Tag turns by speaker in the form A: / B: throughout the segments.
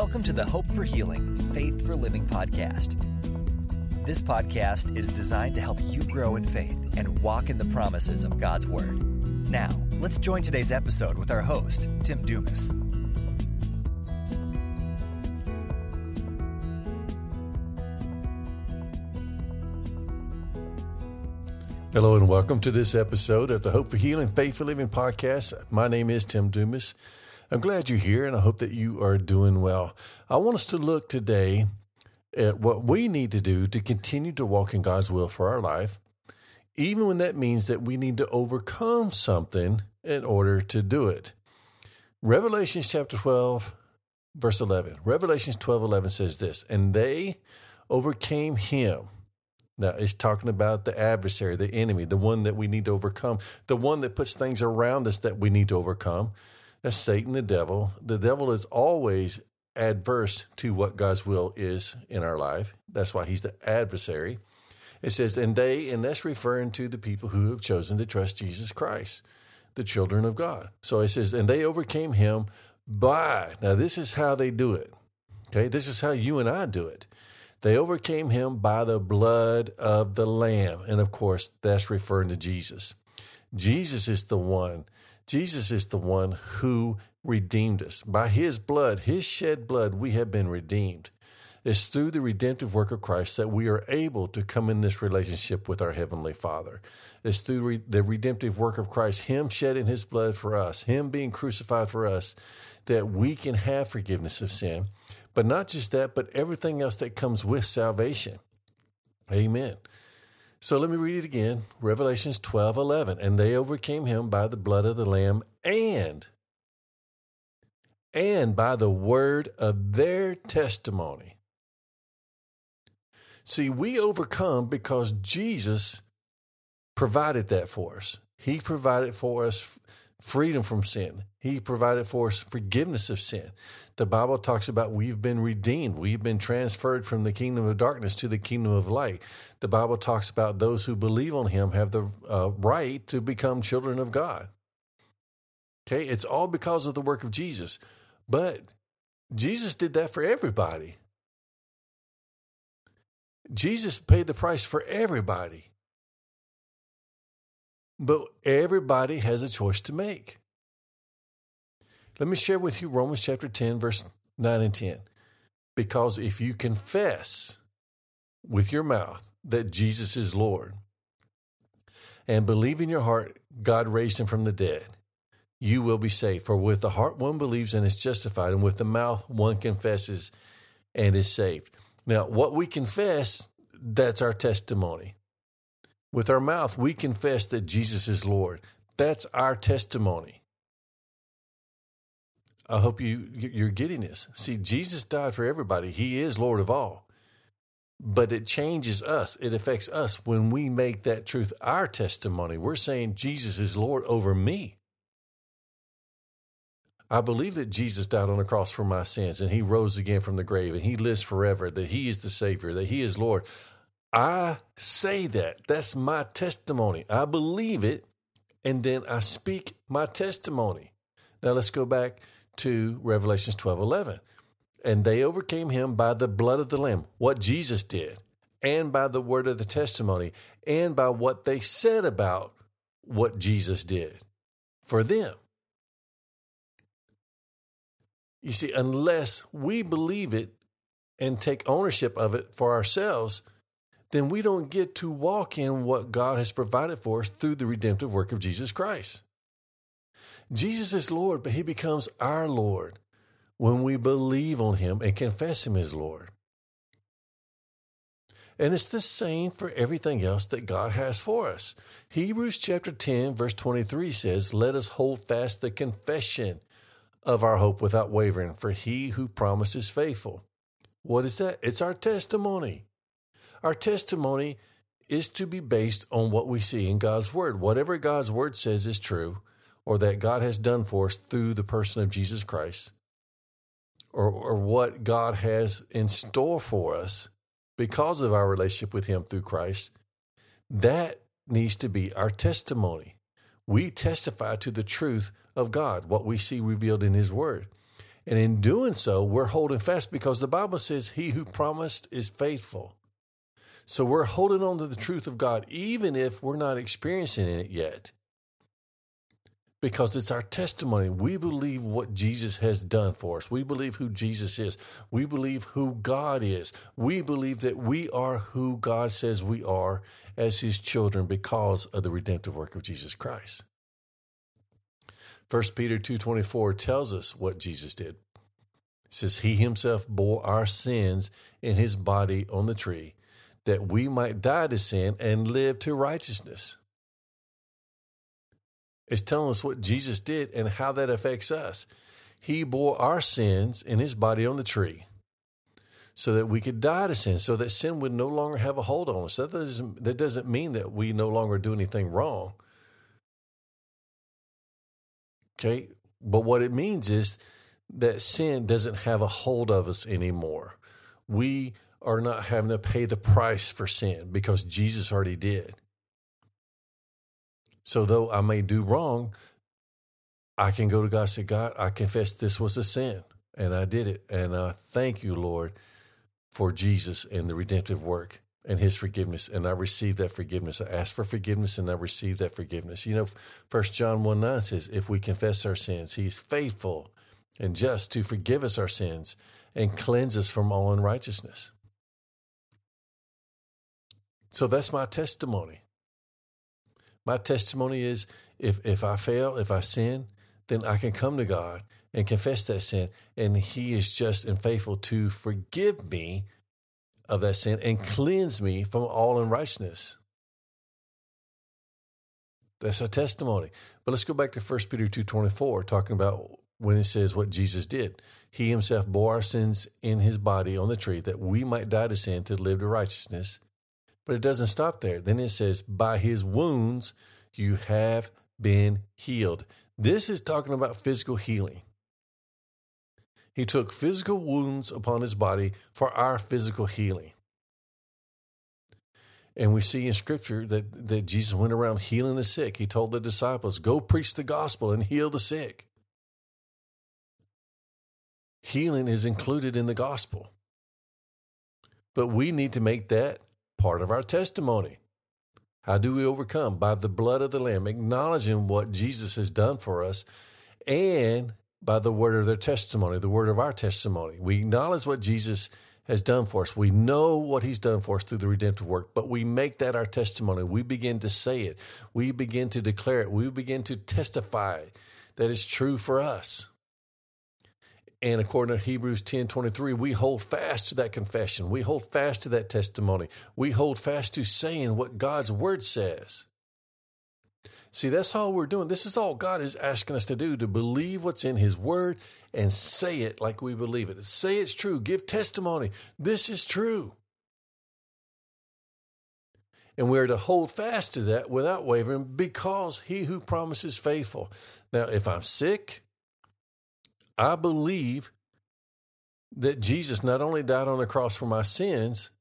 A: Welcome to the Hope for Healing, Faith for Living podcast. This podcast is designed to help you grow in faith and walk in the promises of God's Word. Now, let's join today's episode with our host, Tim Dumas.
B: Hello and welcome to this episode of the Hope for Healing, Faith for Living podcast. My name is Tim Dumas. I'm glad you're here and I hope that you are doing well. I want us to look today at what we need to do to continue to walk in God's will for our life, even when that means that we need to overcome something in order to do it. Revelations chapter 12, verse 11. Revelations 12, 11 says this, and they overcame him. Now, it's talking about the adversary, the enemy, the one that we need to overcome, the one that puts things around us that we need to overcome. That's Satan, the devil. The devil is always adverse to what God's will is in our life. That's why he's the adversary. It says, and they, and that's referring to the people who have chosen to trust Jesus Christ, the children of God. So it says, and they overcame him by, now this is how they do it. Okay, this is how you and I do it. They overcame him by the blood of the Lamb. And of course, that's referring to Jesus. Jesus is the one Jesus is the one who redeemed us. By his blood, his shed blood, we have been redeemed. It's through the redemptive work of Christ that we are able to come in this relationship with our Heavenly Father. It's through re- the redemptive work of Christ, Him shedding His blood for us, Him being crucified for us, that we can have forgiveness of sin. But not just that, but everything else that comes with salvation. Amen. So let me read it again. Revelations 12, 11. And they overcame him by the blood of the Lamb and, and by the word of their testimony. See, we overcome because Jesus provided that for us. He provided for us freedom from sin. He provided for us forgiveness of sin. The Bible talks about we've been redeemed. We've been transferred from the kingdom of darkness to the kingdom of light. The Bible talks about those who believe on him have the uh, right to become children of God. Okay, it's all because of the work of Jesus. But Jesus did that for everybody. Jesus paid the price for everybody. But everybody has a choice to make. Let me share with you Romans chapter 10, verse 9 and 10. Because if you confess with your mouth that Jesus is Lord and believe in your heart God raised him from the dead, you will be saved. For with the heart one believes and is justified, and with the mouth one confesses and is saved. Now, what we confess, that's our testimony. With our mouth, we confess that Jesus is Lord. That's our testimony. I hope you you're getting this. See, Jesus died for everybody. He is Lord of all. But it changes us. It affects us when we make that truth our testimony. We're saying Jesus is Lord over me. I believe that Jesus died on the cross for my sins and he rose again from the grave and he lives forever, that he is the Savior, that he is Lord. I say that. That's my testimony. I believe it, and then I speak my testimony. Now let's go back to Revelations 12 11. And they overcame him by the blood of the Lamb, what Jesus did, and by the word of the testimony, and by what they said about what Jesus did for them. You see, unless we believe it and take ownership of it for ourselves, then we don't get to walk in what God has provided for us through the redemptive work of Jesus Christ. Jesus is Lord, but he becomes our Lord when we believe on him and confess him as Lord. And it's the same for everything else that God has for us. Hebrews chapter 10, verse 23 says, Let us hold fast the confession of our hope without wavering, for he who promised is faithful. What is that? It's our testimony. Our testimony is to be based on what we see in God's Word. Whatever God's Word says is true, or that God has done for us through the person of Jesus Christ, or, or what God has in store for us because of our relationship with Him through Christ, that needs to be our testimony. We testify to the truth of God, what we see revealed in His Word. And in doing so, we're holding fast because the Bible says, He who promised is faithful. So we're holding on to the truth of God, even if we're not experiencing it yet because it's our testimony. We believe what Jesus has done for us. We believe who Jesus is. We believe who God is. We believe that we are who God says we are as his children because of the redemptive work of Jesus Christ. 1 Peter 2:24 tells us what Jesus did. It says he himself bore our sins in his body on the tree that we might die to sin and live to righteousness. It's telling us what Jesus did and how that affects us. He bore our sins in his body on the tree so that we could die to sin, so that sin would no longer have a hold on us. That doesn't, that doesn't mean that we no longer do anything wrong. Okay? But what it means is that sin doesn't have a hold of us anymore. We are not having to pay the price for sin because Jesus already did. So though I may do wrong, I can go to God and say, God, I confess this was a sin and I did it. And I thank you, Lord, for Jesus and the redemptive work and his forgiveness. And I received that forgiveness. I asked for forgiveness and I received that forgiveness. You know, First John 1 9 says, if we confess our sins, he's faithful and just to forgive us our sins and cleanse us from all unrighteousness. So that's my testimony. My testimony is if, if I fail, if I sin, then I can come to God and confess that sin. And He is just and faithful to forgive me of that sin and cleanse me from all unrighteousness. That's a testimony. But let's go back to 1 Peter 2.24, talking about when it says what Jesus did. He himself bore our sins in his body on the tree that we might die to sin to live to righteousness. But it doesn't stop there. Then it says, By his wounds you have been healed. This is talking about physical healing. He took physical wounds upon his body for our physical healing. And we see in scripture that, that Jesus went around healing the sick. He told the disciples, Go preach the gospel and heal the sick. Healing is included in the gospel. But we need to make that part of our testimony. How do we overcome? By the blood of the Lamb, acknowledging what Jesus has done for us, and by the word of their testimony, the word of our testimony. We acknowledge what Jesus has done for us. We know what he's done for us through the redemptive work, but we make that our testimony. We begin to say it. We begin to declare it. We begin to testify that it's true for us. And according to Hebrews 10 23, we hold fast to that confession. We hold fast to that testimony. We hold fast to saying what God's word says. See, that's all we're doing. This is all God is asking us to do to believe what's in His Word and say it like we believe it. Say it's true. Give testimony. This is true. And we're to hold fast to that without wavering because He who promises faithful. Now, if I'm sick, I believe that Jesus not only died on the cross for my sins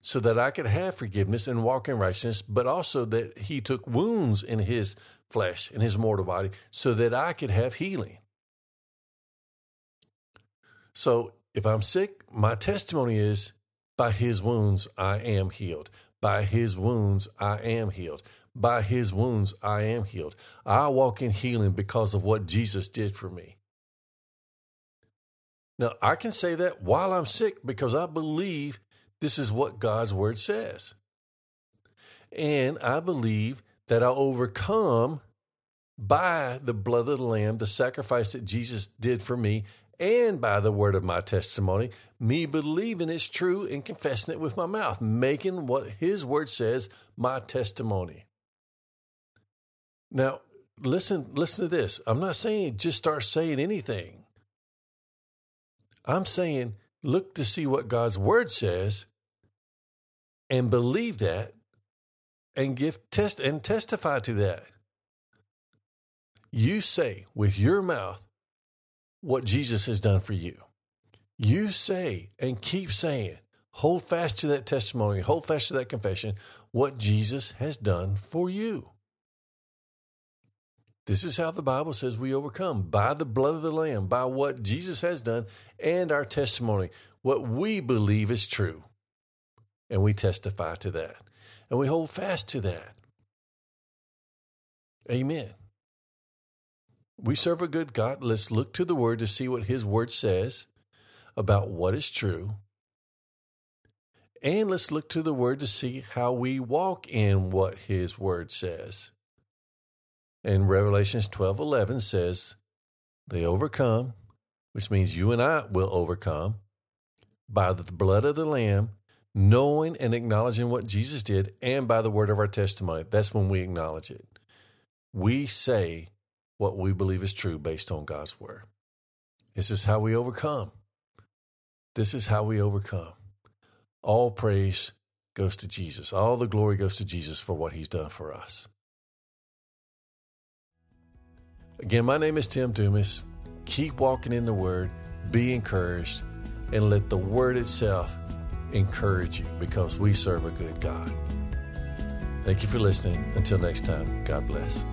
B: so that I could have forgiveness and walk in righteousness, but also that he took wounds in his flesh, in his mortal body, so that I could have healing. So if I'm sick, my testimony is by his wounds I am healed. By his wounds I am healed. By his wounds I am healed. I walk in healing because of what Jesus did for me. Now, I can say that while I'm sick because I believe this is what God's word says. And I believe that I overcome by the blood of the Lamb, the sacrifice that Jesus did for me, and by the word of my testimony, me believing it's true and confessing it with my mouth, making what His word says my testimony. Now, listen, listen to this. I'm not saying just start saying anything. I'm saying look to see what God's word says and believe that and give test and testify to that. You say with your mouth what Jesus has done for you. You say and keep saying, hold fast to that testimony, hold fast to that confession, what Jesus has done for you. This is how the Bible says we overcome by the blood of the Lamb, by what Jesus has done, and our testimony, what we believe is true. And we testify to that. And we hold fast to that. Amen. We serve a good God. Let's look to the Word to see what His Word says about what is true. And let's look to the Word to see how we walk in what His Word says. And Revelations 12 11 says, They overcome, which means you and I will overcome, by the blood of the Lamb, knowing and acknowledging what Jesus did, and by the word of our testimony. That's when we acknowledge it. We say what we believe is true based on God's word. This is how we overcome. This is how we overcome. All praise goes to Jesus. All the glory goes to Jesus for what he's done for us. Again, my name is Tim Dumas. Keep walking in the Word, be encouraged, and let the Word itself encourage you because we serve a good God. Thank you for listening. Until next time, God bless.